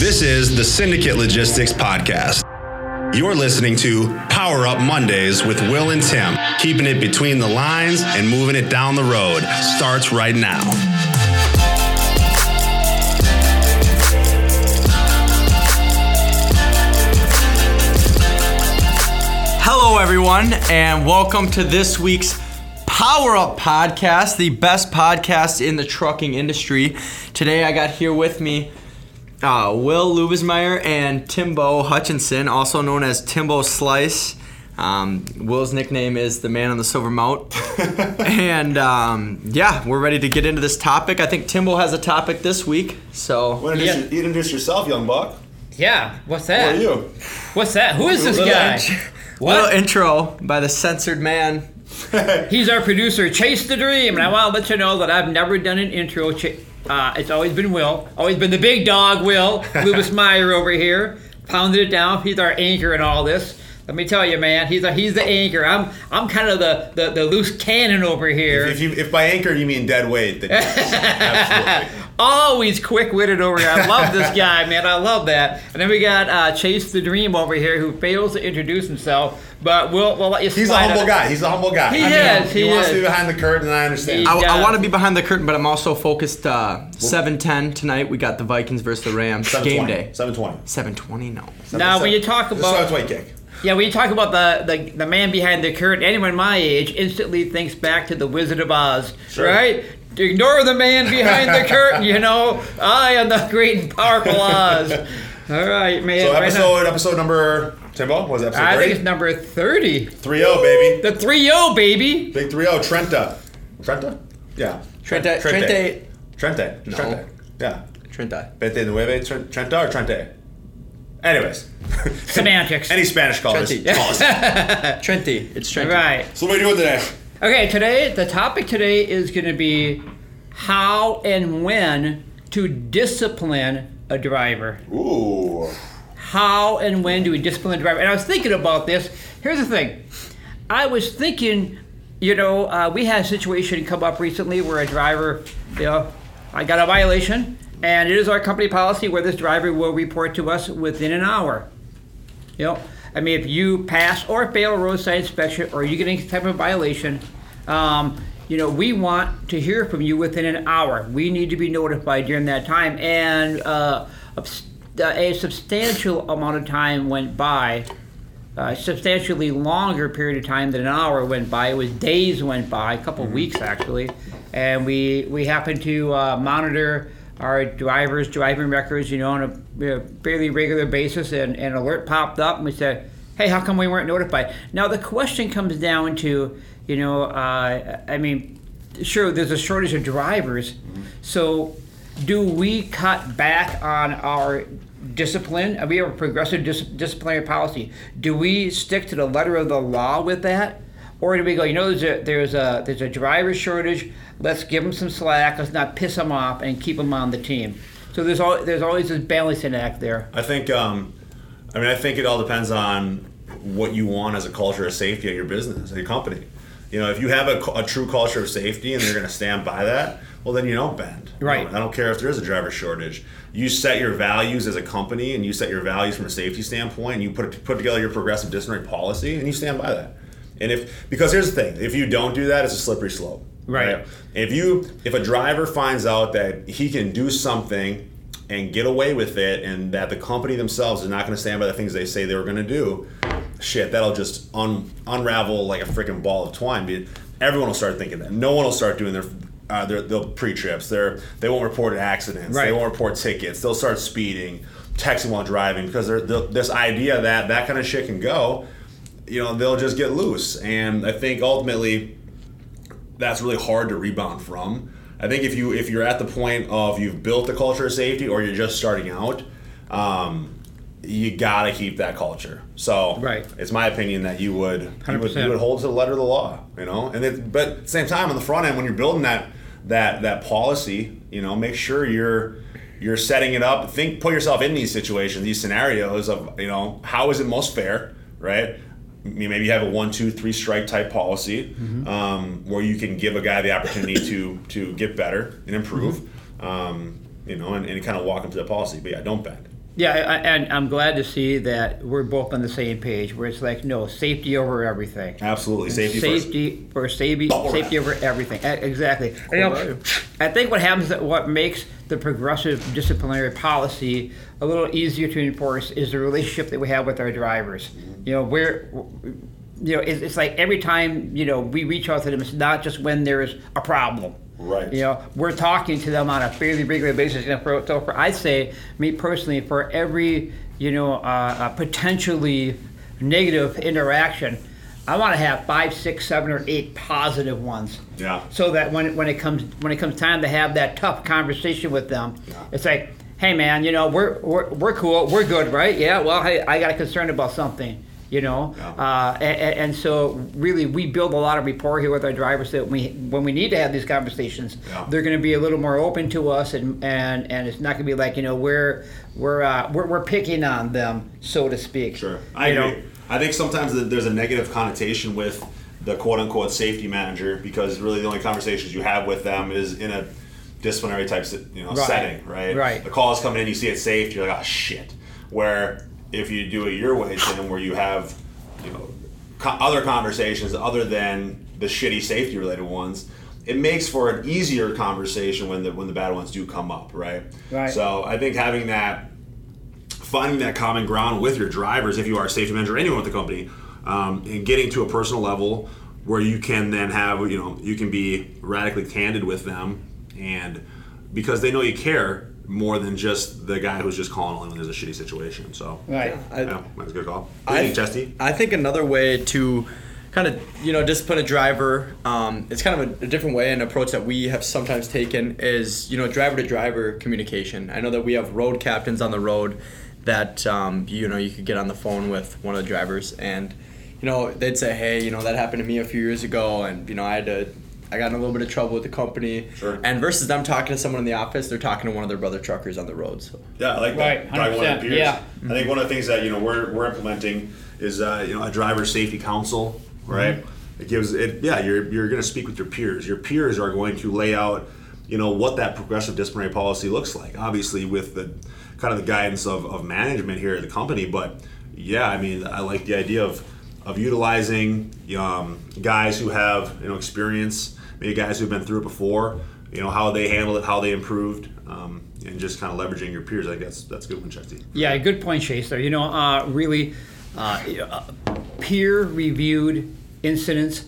This is the Syndicate Logistics Podcast. You're listening to Power Up Mondays with Will and Tim. Keeping it between the lines and moving it down the road starts right now. Hello, everyone, and welcome to this week's Power Up Podcast, the best podcast in the trucking industry. Today, I got here with me uh, Will Lubesmeyer and Timbo Hutchinson, also known as Timbo Slice. Um, Will's nickname is the man on the silver mount. and um, yeah, we're ready to get into this topic. I think Timbo has a topic this week. So, Well, introduce, Yeah. you introduce yourself, young buck. Yeah, what's that? Who that? are you? What's that? Who is this Little guy? intro- little intro by the censored man. He's our producer, Chase the Dream, and I want to let you know that I've never done an intro. Ch- Uh, it's always been Will, always been the big dog, Will Lewis Meyer over here, pounded it down. He's our anchor in all this. Let me tell you, man, he's a, he's the anchor. I'm I'm kind of the, the, the loose cannon over here. If, you, if by anchor you mean dead weight, then yes, absolutely. Always quick witted over here. I love this guy, man. I love that. And then we got uh, Chase the Dream over here who fails to introduce himself, but we'll, we'll let you He's a humble guy. He's a humble guy. He I mean, is, He, he wants is. to be behind the curtain, and I understand. He- I, I want to be behind the curtain, but I'm also focused. Uh, Seven ten tonight. We got the Vikings versus the Rams game day. 720. Seven twenty. No. Now, when you talk about is 720 kick. yeah, when you talk about the, the the man behind the curtain, anyone my age instantly thinks back to the Wizard of Oz, Sure. right? Ignore the man behind the curtain. You know, I am the great and powerful Oz. All right, man. So right now- episode episode number Timbo was episode I think 30? it's number thirty. 3-0 baby. The three O baby. Big 3-0 Trenta. Trenta? Yeah. Trente. Trente. Trente. No. Trente. Yeah. Trenta. Vete nueve Tren- Trenta or Trente? Anyways. Semantics. Any Spanish callers. Trente. call us. Trente. It's Trente. Right. So what are you doing today? Okay, today the topic today is going to be how and when to discipline a driver. Ooh. How and when do we discipline a driver? And I was thinking about this. Here's the thing. I was thinking, you know, uh, we had a situation come up recently where a driver, you know, I got a violation, and it is our company policy where this driver will report to us within an hour. You know, I mean, if you pass or fail a roadside inspection or you get any type of violation, um, you know, we want to hear from you within an hour. We need to be notified during that time, and uh, a, a substantial amount of time went by. A substantially longer period of time than an hour went by. It was days went by, a couple weeks actually, and we we happened to uh, monitor our drivers' driving records, you know, on a know, fairly regular basis, and an alert popped up, and we said, "Hey, how come we weren't notified?" Now the question comes down to, you know, uh, I mean, sure, there's a shortage of drivers, so do we cut back on our discipline? We have a progressive dis- disciplinary policy. Do we stick to the letter of the law with that? Or do we go, you know, there's a there's a there's a driver shortage. Let's give them some slack. Let's not piss them off and keep them on the team. So there's al- there's always this balancing act there. I think, um, I mean, I think it all depends on what you want as a culture of safety at your business, at your company. You know, if you have a, a true culture of safety and you're going to stand by that, well, then you don't bend. Right. I don't care if there is a driver shortage. You set your values as a company and you set your values from a safety standpoint and you put, put together your progressive disciplinary policy and you stand by that. And if, because here's the thing, if you don't do that, it's a slippery slope. Right. If you, if a driver finds out that he can do something and get away with it and that the company themselves is not going to stand by the things they say they were going to do shit that'll just un- unravel like a freaking ball of twine. Be- everyone will start thinking that. No one will start doing their uh, their, their pre-trips. Their, they won't report accidents. They won't report tickets. They'll start speeding texting while driving because they're, they're- this idea that that kind of shit can go you know they'll just get loose. And i think ultimately that's really hard to rebound from. I think if you if you're at the point of you've built the culture of safety or you're just starting out, um, you gotta keep that culture. So Right. it's my opinion that you would you would, you would hold to the letter of the law, you know. And it, but at the same time, on the front end, when you're building that that that policy, you know, make sure you're you're setting it up. Think, put yourself in these situations, these scenarios of you know how is it most fair, right? You maybe have a one, two, three strike type policy um, where you can give a guy the opportunity to to get better and improve, um, you know, and, and kind of walk him through the policy. But yeah, don't bend. Yeah, I, I- and I'm glad to see that we're both on the same page. Where it's like, no, safety over everything. Absolutely, safety, first. safety for safety, All safety over everything. Exactly. You know, I think what happens, that what makes the progressive disciplinary policy a little easier to enforce is the relationship that we have with our drivers. You know, we're, you know, it's, it's like every time you know we reach out to them, it's not just when there's a problem. Right. You know, we're talking to them on a fairly regular basis. You know, for, so for, I'd say, me personally, for every you know uh, uh, potentially negative interaction, I want to have five, six, seven, or eight positive ones. Yeah. So that when it, when it comes when it comes time to have that tough conversation with them, it's like, hey man, you know, we're we're, we're cool, we're good, right? Yeah. Well, hey, I got a concern about something. You know, Yeah. uh, and, and so really we build a lot of rapport here with our drivers that we when we need to have these conversations, Yeah. they're going to be a little more open to us, and and, and it's not going to be like you know we're we're, uh, we're we're picking on them, so to speak. Sure, I You know? agree. I think sometimes there's a negative connotation with the quote unquote safety manager because really the only conversations you have with them is in a disciplinary type you know Right. setting, right? Right. The call is coming in, you see it's safe, you're like, oh shit. Where if you do it your way, Tim, where you have you know co- other conversations other than the shitty safety related ones. It makes for an easier conversation when the when the bad ones do come up, right? Right. So I think having that finding that common ground with your drivers, if you are a safety manager or anyone with the company, um, and getting to a personal level where you can then have, you know, you can be radically candid with them, and because they know you care more than just the guy who's just calling on when there's a shitty situation. So, Right. I- yeah, that's a good call. What do think, Chesty? I think another way to kind of you know discipline a driver, um, it's kind of a, a different way and approach that we have sometimes taken is you know driver to driver communication. I know that we have road captains on the road that um, you know you could get on the phone with one of the drivers and you know they'd say hey you know that happened to me a few years ago and you know I had to. I got in a little bit of trouble with the company, Sure. and versus them talking to someone in the office, they're talking to one of their brother truckers on the road. So Yeah, I like Right, that. Driving one of 100%, your peers. yeah. I think one of the things that you know we're, we're implementing is uh, you know a driver safety council, right? Mm-hmm. It gives it. Yeah, you're you're going to speak with your peers. Your peers are going to lay out you know what that progressive disciplinary policy looks like. Obviously, with the kind of the guidance of, of management here at the company, but yeah, I mean, I like the idea of of utilizing um, guys who have you know experience, maybe guys who've been through it before. You know how they handled it, how they improved, um, and just kind of leveraging your peers. I guess that's good one, Chesty. Yeah, good point, Chase. There, you know, uh, really, uh, uh, peer-reviewed incidents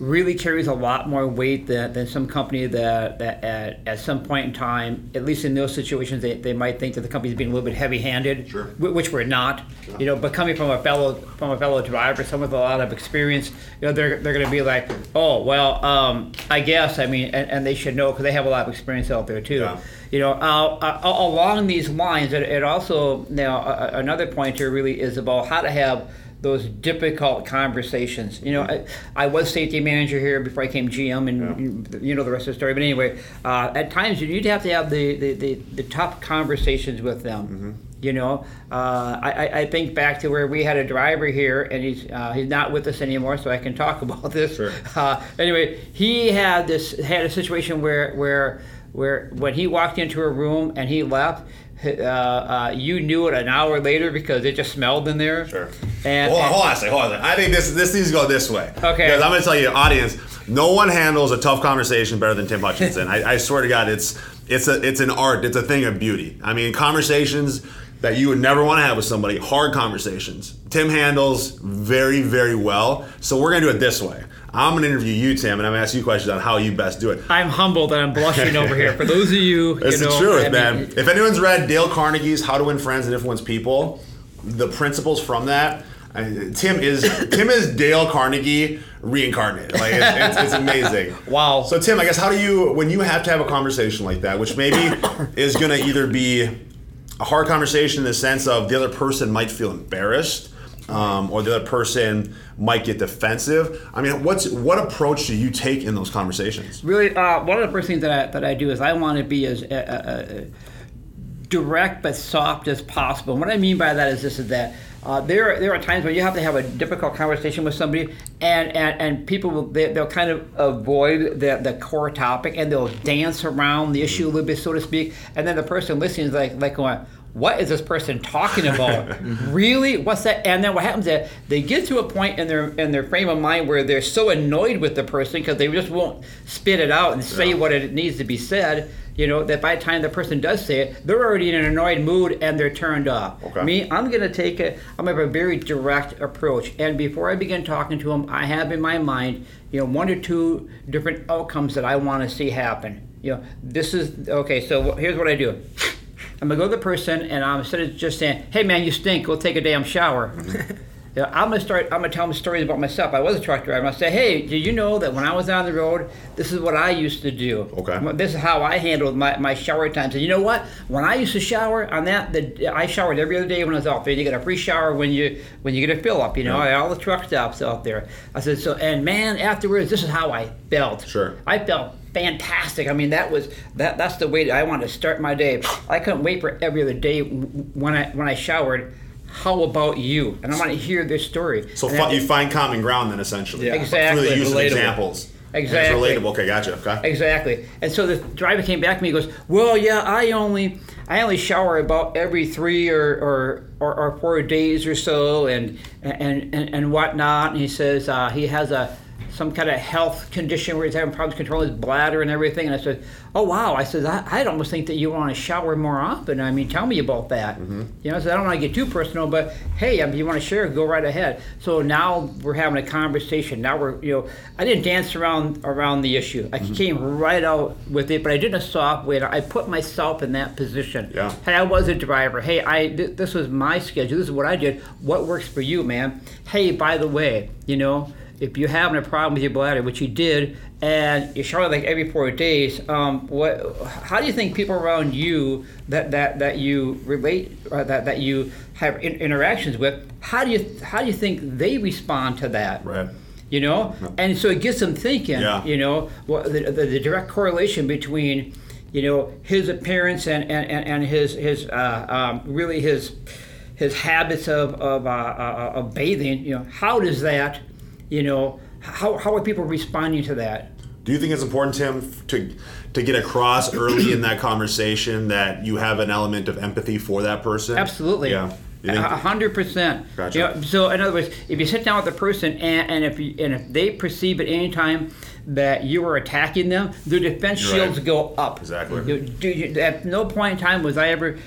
really carries a lot more weight than, than some company that, that at, at some point in time, at least in those situations, they, they might think that the company's being a little bit heavy-handed, Sure. whi- which we're not. You know, but coming from a fellow from a fellow driver, someone with a lot of experience, you know, they're, they're going to be like, oh, well, um, I guess. I mean, and, and they should know because they have a lot of experience out there too. Yeah. You know, uh, uh, along these lines, it, it also now uh, another point here really is about how to have those difficult conversations. You know, I, I was safety manager here before I came GM, and you know the rest of the story. But anyway, uh, at times you need to have to have the the, the, the tough conversations with them. You know, uh, I, I- I think back to where we had a driver here, and he's uh, he's not with us anymore, so I can talk about this. Sure. Uh, anyway, he had this had a situation where where where when he walked into a room and he left, uh, uh, you knew it an hour later because it just smelled in there. Sure. And, hold on, and- hold on a second. Hold on a second. I think this this needs to go this way. Okay. Because I'm going to tell you, audience, no one handles a tough conversation better than Tim Hutchinson. I, I swear to God, it's it's a it's an art. It's a thing of beauty. I mean, conversations that you would never want to have with somebody, hard conversations. Tim handles very very well. So we're going to do it this way. I'm going to interview you, Tim, and I'm going to ask you questions on how you best do it. I'm humbled and I'm blushing over here. For those of you, It's you know, the truth, I mean, man. If anyone's read Dale Carnegie's How to Win Friends and Influence People, the principles from that, I, Tim is Tim is Dale Carnegie reincarnated. Like it's, it's, it's amazing. Wow. So Tim, I guess how do you when you have to have a conversation like that, which maybe is going to either be a hard conversation in the sense of the other person might feel embarrassed. Um, or the other person might get defensive. I mean, what's what approach do you take in those conversations? really, uh, one of the first things that I, that I do is I want to be as uh, uh, uh, direct but soft as possible. And what I mean by that is this: is that uh, there there are times when you have to have a difficult conversation with somebody, and and, and people will they, they'll kind of avoid the, the core topic and they'll dance around the issue a little bit, so to speak, and then the person listening is like like going. What is this person talking about? Mm-hmm. really? What's that? And then what happens is they get to a point in their in their frame of mind where they're so annoyed with the person because they just won't spit it out and say Yeah. what it needs to be said. You know that by the time the person does say it, they're already in an annoyed mood and they're turned off. Okay. Me, I'm gonna take a I'm gonna have a very direct approach. And before I begin talking to them, I have in my mind, you know, one or two different outcomes that I want to see happen. You know, this is okay. So here's what I do. I'm gonna go to the person and I'm instead of just saying, "Hey man, you stink. Go take a damn shower." You know, I'm gonna start. I'm gonna tell them stories about myself. I was a truck driver. I'm say, "Hey, did you know that when I was on the road, this is what I used to do. Okay. This is how I handled my, my shower times. And you know what? When I used to shower on that, the I showered every other day when I was out there. You get a free shower when you when you get a fill up. You know, Yeah. all the truck stops out there. I said so. And man, afterwards, this is how I felt. Sure. I felt fantastic. I mean, that was that. That's the way that I wanted to start my day. I couldn't wait for every other day when I when I showered. How about you? And I want to hear this story. So And fi- you find common ground then essentially. Yeah. Exactly. Through the use of Relatable. examples. And Exactly. It's relatable. Okay, gotcha. Okay. Exactly. And so the driver came back to me. He goes, "Well, yeah, I only I only shower about every three or or, or, or four days or so, and and and, and whatnot." And he says uh, he has a some kind of health condition where he's having problems controlling his bladder and everything. And I said, "Oh wow!" I said, I, "I'd almost think that you want to shower more often. I mean, tell me about that." Mm-hmm. You know, I said, "I don't want to get too personal, but hey, if you want to share, go right ahead." So now we're having a conversation. Now we're, you know, I didn't dance around around the issue. I mm-hmm. came right out with it, but I did in a soft way. I put myself in that position. Yeah. Hey, I was a driver. Hey, I th- this was my schedule. This is what I did. What works for you, man? Hey, by the way, you know, if you're having a problem with your bladder, which you did, and you're shower like every four days, um, what? How do you think people around you that that that you relate or that that you have in- interactions with? How do you how do you think they respond to that? Right. you know and so it gets them thinking Yeah. you know the, the, the direct correlation between you know his appearance and and, and, and his his uh, um, really his his habits of of, uh, uh, of bathing you know how does that you know how, how are people responding to that Do you think it's important, Tim, to to get across early in that conversation that you have an element of empathy for that person? Absolutely. Yeah. A hundred percent. Gotcha. You know, so in other words, if you sit down with the person and, and if you, and if they perceive at any time that you are attacking them, their defense You're right. shields go up. Exactly. You, do you, at no point in time was I ever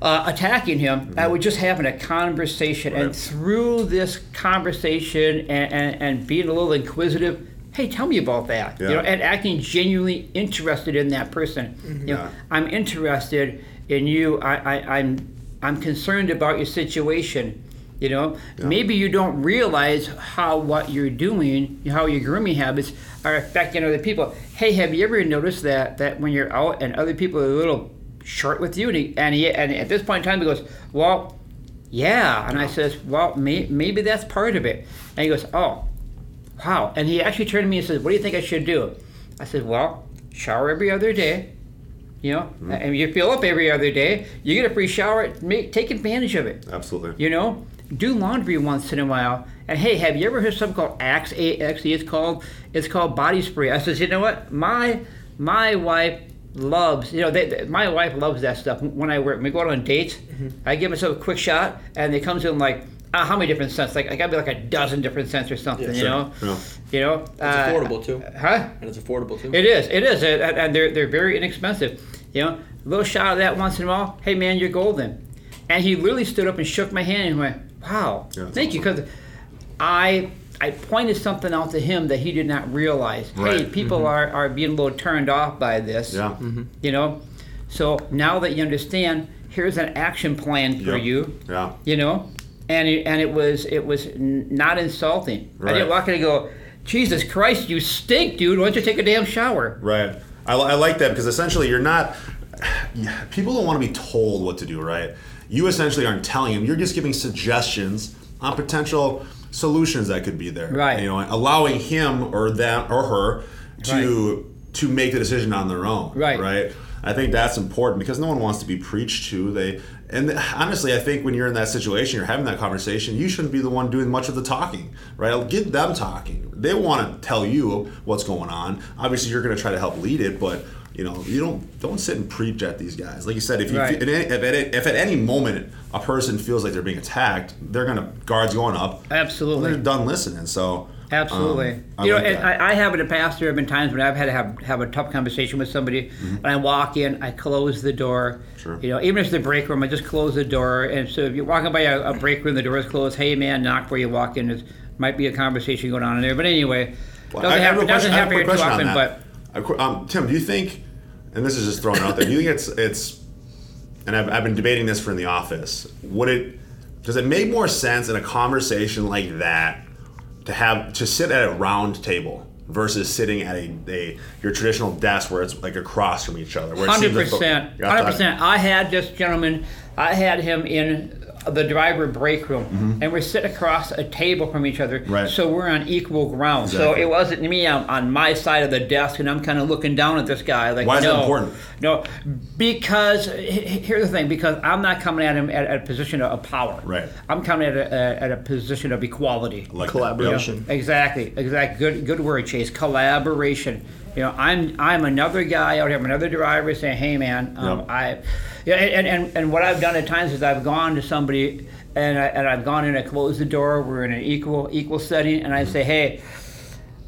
uh, attacking him. I was just having a conversation, and Mm-hmm. Through this conversation and, and, and being a little inquisitive. Hey, tell me about that. You know, and acting genuinely interested in that person. You know, Yeah. I'm interested in you. I, I, I'm I'm concerned about your situation. You know, maybe you don't realize how what you're doing, how your grooming habits are affecting other people. Hey, have you ever noticed that that when you're out and other people are a little short with you, and he, and, he, and at this point in time he goes, well, yeah, and I says, well, may, maybe that's part of it, and he goes, oh, wow, and he actually turned to me and says, what do you think I should do? I said, well, shower every other day. You know, mm-hmm. and you fill up every other day. You get a free shower. Make, take advantage of it. Absolutely. You know, do laundry once in a while. And hey, have you ever heard something called Axe? A X E. It's called it's called body spray. I says, you know what? My my wife loves. You know, they, they- my wife loves that stuff. When I work, when we go out on dates, I give myself a quick shot, and it comes in like. Uh, how many different scents? Like I gotta be like a dozen different scents or something, Yeah, you sure. know. You know, It's uh, affordable too. Huh? And it's affordable too. It is. It is, and, and they're they're very inexpensive. You know, a little shot of that once in a while. Hey man, you're golden. And he literally stood up and shook my hand and went, "Wow, Yeah, thank you," because I I pointed something out to him that he did not realize. Hey, Right. people mm-hmm. are are being a little turned off by this. Yeah. Mm-hmm. You know, so now that you understand, here's an action plan for Yeah. you Yeah. you know and it, and it was it was not insulting i didn't walk in and go jesus christ you stink dude why don't you take a damn shower Right. I, I like that because essentially you're not. People don't want to be told what to do, right? You essentially aren't telling them. You're just giving suggestions on potential solutions that could be there. Right. You know, allowing him or that or her to to make the decision on their own. Right. Right. I think that's important because no one wants to be preached to. They and honestly, I think when you're in that situation, you're having that conversation. You shouldn't be the one doing much of the talking, right? Get them talking. They want to tell you what's going on. Obviously, you're going to try to help lead it, but you know, you don't don't sit and preach at these guys. Like you said, if you Right. if, at any, if, at, if at any moment a person feels like they're being attacked, they're gonna guards going up. Absolutely. They're done listening. So Absolutely. um, you know, like and. I, I have in the past. There have been times when I've had to have, have a tough conversation with somebody, and I walk in, I close the door. Mm-hmm. Sure. You know, even if it's the break room, I just close the door. And so if you're walking by a, a break room, the door is closed. Hey, man, knock where you walk in. There might be a conversation going on in there. But anyway, Well, doesn't I- happen, doesn't I have a happen here too often. But Um, Tim, do you think, and this is just thrown out there, do you think it's it's, and I've, I've been debating this for in the office. Would it does it make more sense in a conversation like that to have to sit at a round table versus sitting at a, a your traditional desk where it's like across from each other? Hundred percent, hundred percent. I had this gentleman. I had him in the driver break room, and we're sitting across a table from each other, Mm-hmm. Right. so we're on equal ground. So it wasn't me on, on my side of the desk, and I'm kind of looking down at this guy. Like, Why is no, that important? No, because h- h- here's the thing: because I'm not coming at him at, at a position of power. Right. I'm coming at a, at a position of equality. Like that. Collaboration. Yep. Exactly, exactly. Good, good word, Chase. Collaboration. You know, I'm I'm another guy out here, I'm another driver saying, "Hey, man, um, Yep. I," yeah, and, and and what I've done at times is I've gone to somebody and I, and I've gone in, I close the door. We're in an equal equal setting, and I say, "Hey."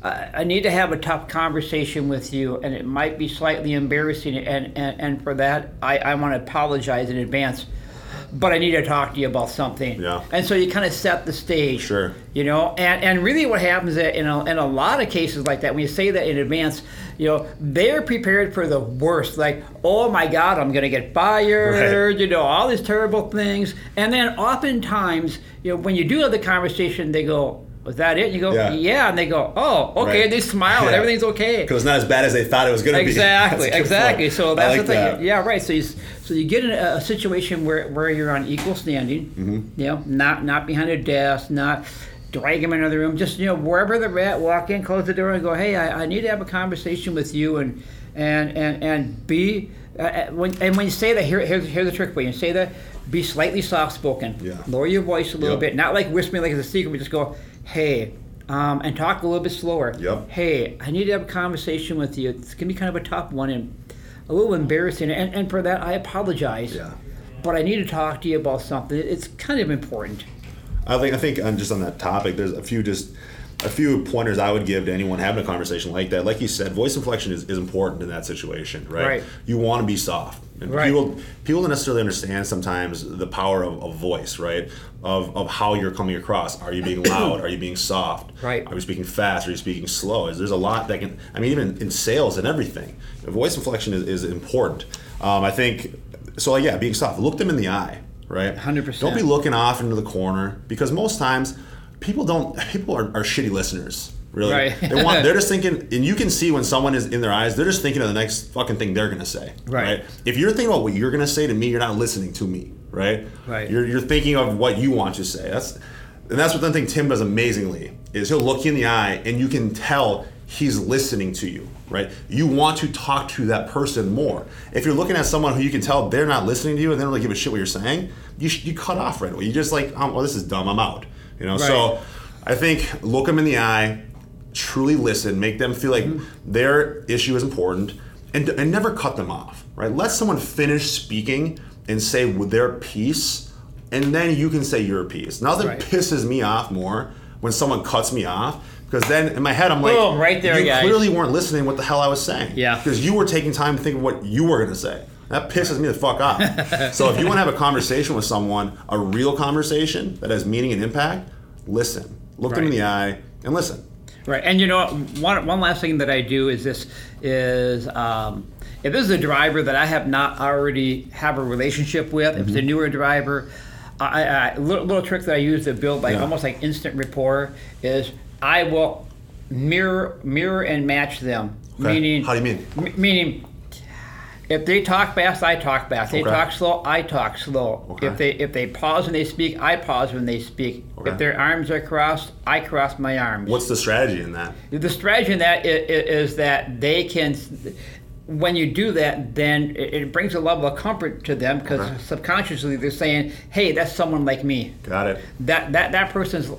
I I need to have a tough conversation with you, and it might be slightly embarrassing. And, and, and for that, I, I want to apologize in advance. But I need to talk to you about something. Yeah. And so you kind of set the stage. Sure. You know, and, and really what happens is in a, in a lot of cases like that, when you say that in advance, you know, they're prepared for the worst. Like, oh my God, I'm going to get fired, you know, all these terrible things. And then oftentimes, you know, when you do have the conversation, they go, was that it? You go, Yeah. yeah. And they go, oh, okay. Right. They smile and Yeah. everything's okay. Because it's not as bad as they thought it was going to be. Exactly, a good exactly. So that's like the thing. that. Yeah, right. So you so you get in a, a situation where, where you're on equal standing. Mm-hmm. You know, not not behind a desk, not drag them into the room. Just you know, wherever they're at, walk in, close the door, and go. Hey, I, I need to have a conversation with you, and and and and be. Uh, uh, when, and when you say that, here, here's, here's the trick for you. You say that, be slightly soft spoken. Yeah. Lower your voice a little Yep. bit. Not like whispering like it's a secret, but just go, hey, um, and talk a little bit slower. Yep. Hey, I need to have a conversation with you. It's gonna be kind of a tough one and a little embarrassing, and, and for that I apologize. Yeah. But I need to talk to you about something. It's kind of important. I think I think on just on that topic, there's a few just a few pointers I would give to anyone having a conversation like that. Like you said, voice inflection is, is important in that situation, right? Right. You want to be soft. And Right. people people don't necessarily understand sometimes the power of, of voice, right? Of, of how you're coming across. Are you being loud? Are you being soft? Right. Are you speaking fast? Are you speaking slow? Is there's a lot that can I mean even in sales and everything, voice inflection is, is important. Um, I think so Like, yeah, being soft. Look them in the eye, right? 100%. Don't be looking off into the corner because most times people don't people are, are shitty listeners really. Right. they want they're just thinking and you can see when someone is in their eyes they're just thinking of the next fucking thing they're gonna say Right. if you're thinking about what you're gonna say to me you're not listening to me right? Right. you're, you're thinking of what you want to say. That's and that's what the thing tim does amazingly is he'll look you in the eye and you can tell he's listening to you right? You want to talk to that person more. If you're looking at someone who you can tell they're not listening to you and they don't really give a shit what you're saying you, sh- you cut off right away. You just like oh, well this is dumb. I'm out. You know so i think look them in the eye truly listen make them feel like mm-hmm. their issue is important and, and never cut them off right? Let someone finish speaking and say with their piece and then you can say your piece. Nothing Right. pisses me off more when someone cuts me off because then in my head i'm like Boom, right there, you guys. clearly weren't listening what the hell i was saying. Yeah. because you were taking time to think of what you were going to say. That pisses me the fuck off. So if you want to have a conversation with someone a real conversation that has meaning and impact listen. Look them in the eye and listen Right, and you know, one, one last thing that I do is this: is um, if this is a driver that I have not already have a relationship with, if it's Mm-hmm. a newer driver, I, I, a little, little trick that I use to build like Yeah. almost like instant rapport is I will mirror mirror and match them. Okay. Meaning, How do you mean? m- meaning, if they talk fast, I talk fast. They Okay. talk slow, I talk slow. Okay. If they if they pause when they speak, I pause when they speak. Okay. If their arms are crossed, I cross my arms. what's the strategy in that The strategy in that i- i- is that they can, when you do that, then it, it brings a level of comfort to them because subconsciously they're saying, "Hey, that's someone like me. Got it. That that that person's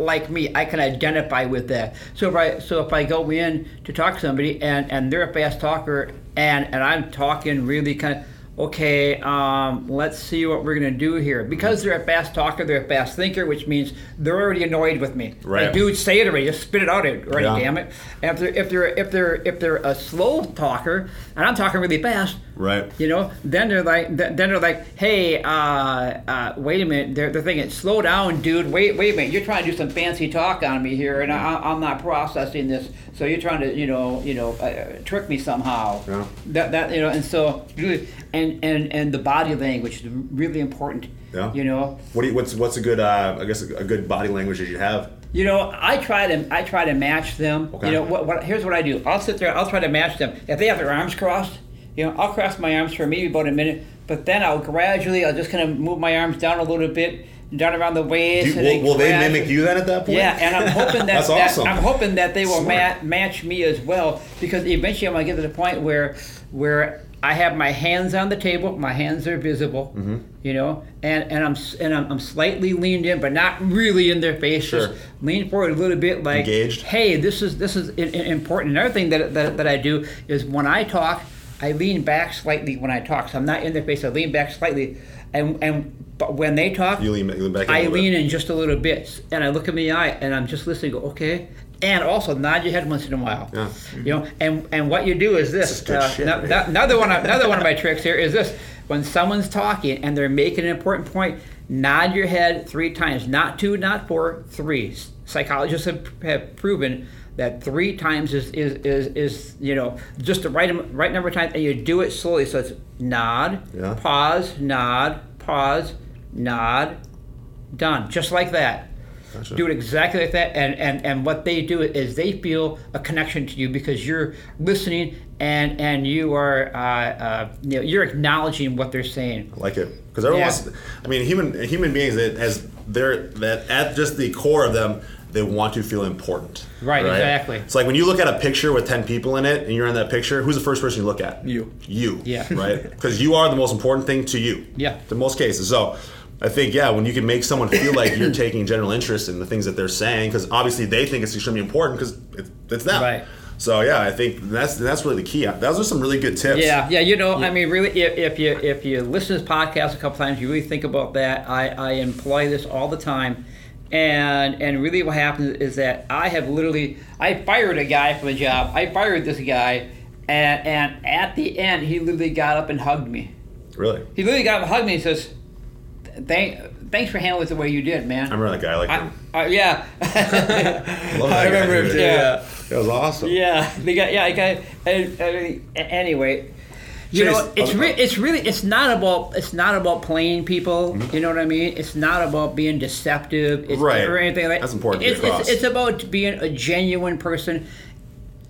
like me. I can identify with that." So if I so if I go in to talk to somebody and and they're a fast talker and and I'm talking really kind of. Okay, um, let's see what we're gonna do here. Because they're a fast talker, they're a fast thinker, which means they're already annoyed with me. Right. Like, dude, say it already. Just spit it out already. Yeah. Damn it. And if they're if they're if they're if they're a slow talker, and I'm talking really fast, Right. you know, then they're like, then they're like, hey, uh, uh, wait a minute. They're, they're thinking, slow down, dude. Wait, wait a minute. You're trying to do some fancy talk on me here, and I, I'm not processing this. So you're trying to, you know, you know, uh, trick me somehow. Yeah. That that you know, and so and and and the body language is really important. Yeah. You know, What do you, what's what's a good uh, I guess a, a good body language that you have? You know, I try to I try to match them. Okay. You know, what, what here's what I do. I'll sit there. I'll try to match them. If they have their arms crossed, you know, I'll cross my arms for maybe about a minute, but then I'll gradually, I'll just kind of move my arms down a little bit, down around the waist. Then will, will they mimic you then at that point? Yeah, and I'm hoping that, That's that- awesome. I'm hoping that they will ma- match me as well because eventually I'm gonna get to the point where where I have my hands on the table, my hands are visible, Mm-hmm. you know, and, and I'm and I'm, I'm slightly leaned in, but not really in their face. Sure. Just lean forward a little bit, like, Engaged. hey, this is this is important. Another thing that, that that I do is when I talk, I lean back slightly when I talk, so I'm not in their face. I lean back slightly, and and but when they talk, You lean, you lean back. I little bit. lean in just a little bit, and I look in the eye, and I'm just listening. Go, okay, and also nod your head once in a while. Yeah. You know, and and what you do is this. This is uh, shit, no- man. no- another one, of- another one of my tricks here is this: when someone's talking and they're making an important point, nod your head three times, not two, not four, three. Psychologists have, have proven that three times is, is, is, is you know just the right right number of times, and you do it slowly. So it's nod, Yeah. pause, nod, pause, nod, done, just like that. Gotcha. Do it exactly like that, and, and and what they do is they feel a connection to you because you're listening and and you are uh, uh, you know you're acknowledging what they're saying. I like it because everyone Yeah. wants. I mean, human human beings that as they're that at just the core of them, they want to feel important. Right, exactly. It's like when you look at a picture with ten people in it, and you're in that picture. Who's the first person you look at? You. You. Yeah. Right. Because you are the most important thing to you. Yeah. In most cases, so. I think yeah, when you can make someone feel like you're taking general interest in the things that they're saying, because obviously they think it's extremely important because it's, it's them. Right. So yeah, I think that's that's really the key. Uh, those are some really good tips. Yeah, yeah. You know, I mean, really, if, if you if you listen to this podcast a couple times, you really think about that. I, I employ this all the time, and and really, what happens is that I have literally I fired a guy from a job. I fired this guy, and and at the end, he literally got up and hugged me. Really. He literally got up and hugged me and says, "Thank, thanks for handling it the way you did, man." I remember that guy. I like I, him. uh, yeah. Love that I remember guy, him too. Yeah. Yeah. That was awesome. Yeah, they got yeah, I got. And, and, anyway, you know, it's re- it's really it's not about it's not about playing people. Mm-hmm. You know what I mean? It's not about being deceptive. It's, Right. Or anything like That's important It's, it's, it's about being a genuine person.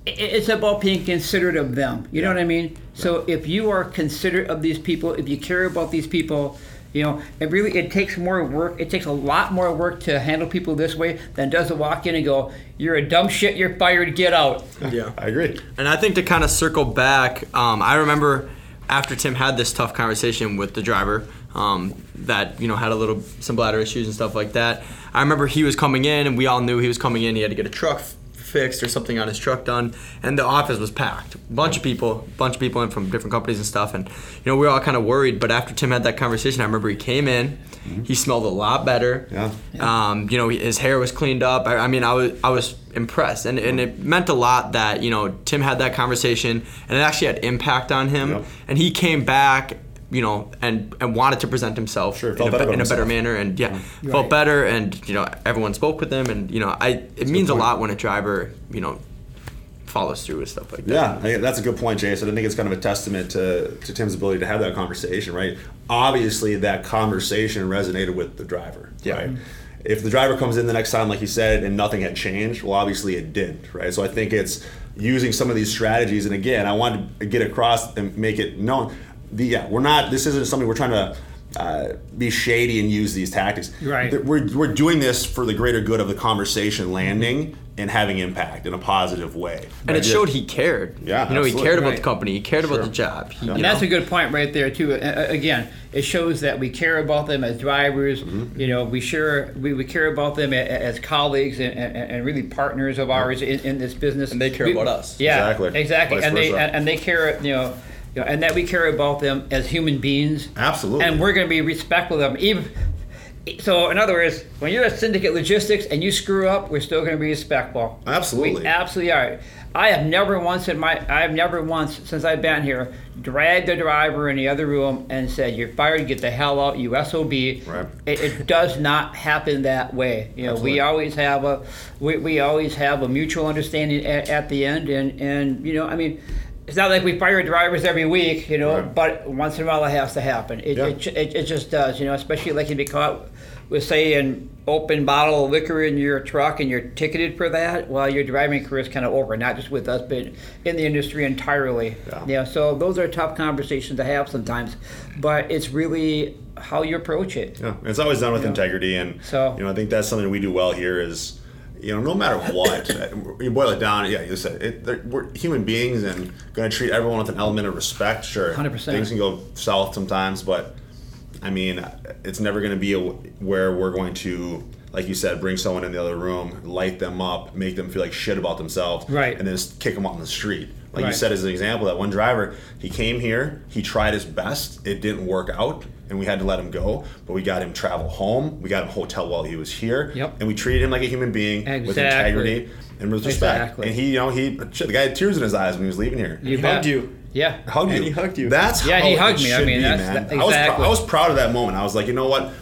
It's about being considerate of them. You know what I mean? So if you are considerate of these people, if you care about these people, you know, it really it takes more work. It takes a lot more work to handle people this way than does to walk in and go, "You're a dumb shit. You're fired. Get out." Yeah. I agree. And I think to kind of circle back, um, I remember after Tim had this tough conversation with the driver um, that you know had a little some bladder issues and stuff like that. I remember he was coming in, and we all knew he was coming in. He had to get a truck f- fixed or something on his truck done, and the office was packed. bunch of people, bunch of people in from different companies and stuff, and you know we were all kind of worried. But after Tim had that conversation, I remember he came in. He smelled a lot better. Yeah. Um, you know, his hair was cleaned up. I, I mean, I was I was impressed, and, and it meant a lot that you know Tim had that conversation, and it actually had impact on him, Yep. and he came back. You know, and and wanted to present himself Sure, in, a, better be- about a better manner, and yeah, mm-hmm. Right. felt better, and you know, everyone spoke with him, and you know, I it means a lot when a driver, you know, follows through with stuff like that. Yeah, I that's a good point, Jason. I think it's kind of a testament to, to Tim's ability to have that conversation, right? Obviously, that conversation resonated with the driver, Yeah. right? If the driver comes in the next time, like he said, and nothing had changed, well, obviously it didn't, right? So I think it's using some of these strategies. And again, I wanted to get across and make it known. The, yeah, we're not. This isn't something we're trying to uh, be shady and use these tactics. Right. We're, we're doing this for the greater good of the conversation landing and having impact in a positive way. And it showed he cared. Yeah, You know, he cared about Right. the company. He cared about the job. He, Yeah. you And that's a good point right there too. Uh, again, it shows that we care about them as drivers. Mm-hmm. You know, we sure we, we care about them a- a- as colleagues and, and, and really partners of ours in, in this business. And they care We- about us. Yeah, Exactly. exactly. Vice and they versa. and, and they care. You know. You know, and that we care about them as human beings. Absolutely. And we're going to be respectful of them. Even so, in other words, when you're at Syndicate Logistics and you screw up, we're still going to be respectful. Absolutely. We absolutely are. I have never once in my I have never once since I've been here dragged the driver in the other room and said, "You're fired. Get the hell out, you sob." Right. It, it does not happen that way. You know, Absolutely. we always have a we, we always have a mutual understanding at, at the end, and and you know, I mean. It's not like we fire drivers every week, you know, Right. but once in a while it has to happen. It, Yeah. it, it, it just does, you know, especially like if you caught with, say, an open bottle of liquor in your truck and you're ticketed for that, well, your driving career is kind of over, not just with us, but in the industry entirely. Yeah. so those are tough conversations to have sometimes, but it's really how you approach it. Yeah, it's always done with integrity, and So- you know I think that's something we do well here. Is you know no matter what, uh, you boil it down. Yeah, you said it, we're human beings and going to treat everyone with an element of respect. Sure, 100%. things can go south sometimes, but I mean it's never going to be a, where we're going to. Like you said, bring someone in the other room, light them up, make them feel like shit about themselves, Right. And then just kick them out in the street. Like you said as an example, that one driver, he came here, he tried his best, it didn't work out, and we had to let him go. But we got him travel home, we got him hotel while he was here, Yep. and we treated him like a human being with integrity and with respect. Exactly. And he, you know, he shit, the guy had tears in his eyes when he was leaving here. You He bet. hugged you. Yeah. Hugged And you. he hugged you. That's Yeah, how he it hugged me. I should mean, be, that's- man. that- I was, prou- exactly. I was proud of that moment. I was like, you know what?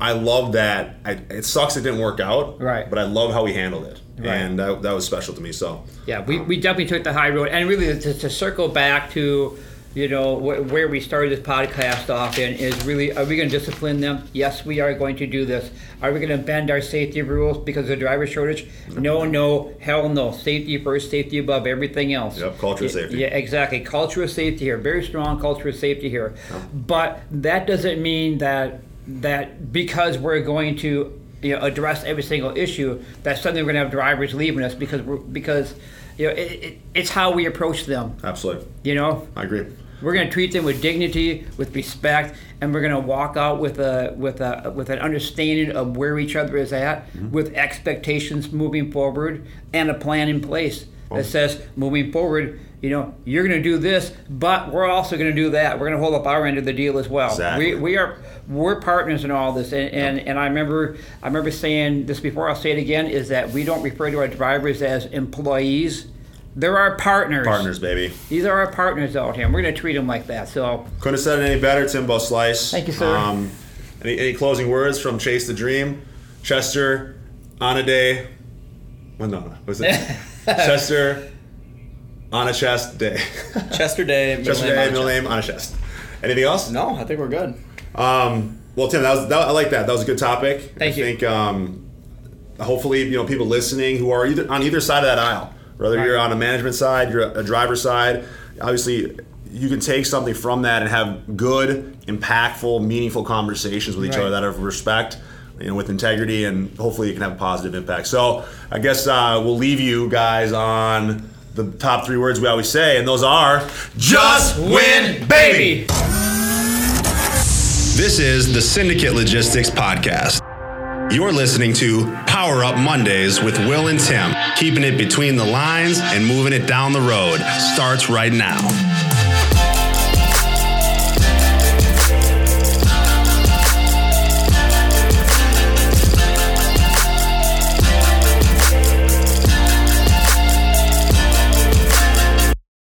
I love that. I, it sucks it didn't work out. Right. But I love how he handled it, Right. and that, that was special to me. So. Yeah, we, we definitely took the high road, and really to, to circle back to, you know, wh- where we started this podcast off in is really, are we going to discipline them? Yes, we are going to do this. Are we going to bend our safety rules because of the driver shortage? No, no, hell no. Safety first, safety above everything else. Yep, culture of safety. Yeah, exactly. Culture of safety here, very strong culture of safety here. But that doesn't mean that that because we're going to you know, address every single issue, that suddenly we're going to have drivers leaving us because we're, because you know it, it, it's how we approach them. Absolutely. You know, I agree. we're going to treat them with dignity, with respect, and we're going to walk out with a with a with an understanding of where each other is at, mm-hmm. with expectations moving forward, and a plan in place that says moving forward. You know, you're going to do this, but we're also going to do that. We're going to hold up our end of the deal as well. Exactly. We, we are we're partners in all this, and, and, and I remember I remember saying this before. I'll say it again: is that we don't refer to our drivers as employees. They're our partners. Partners, baby. These are our partners out here, and we're going to treat them like that. So, Couldn't have said it any better, Timbo Slice. Thank you, sir. Um, any, any closing words from Chase the Dream? Chester, on a day. Well, no, no. Was it Chester, on a chest day? Chester Day. Chester name day, middle name, on a chest. Anything else? No, I think we're good. Um, well, Tim, that was that, I like that. That was a good topic. Thank I you. I think um, hopefully you know people listening who are either on either side of that aisle, whether you're on a management side, you're a driver side. Obviously, you can take something from that and have good, impactful, meaningful conversations with each Right. other that are of respect. You know, with integrity, and hopefully, it can have a positive impact. So, I guess uh, we'll leave you guys on the top three words we always say, and those are just win, baby. This is the Syndicate Logistics Podcast. You're listening to Power Up Mondays with Will and Tim. Keeping it between the lines and moving it down the road starts right now.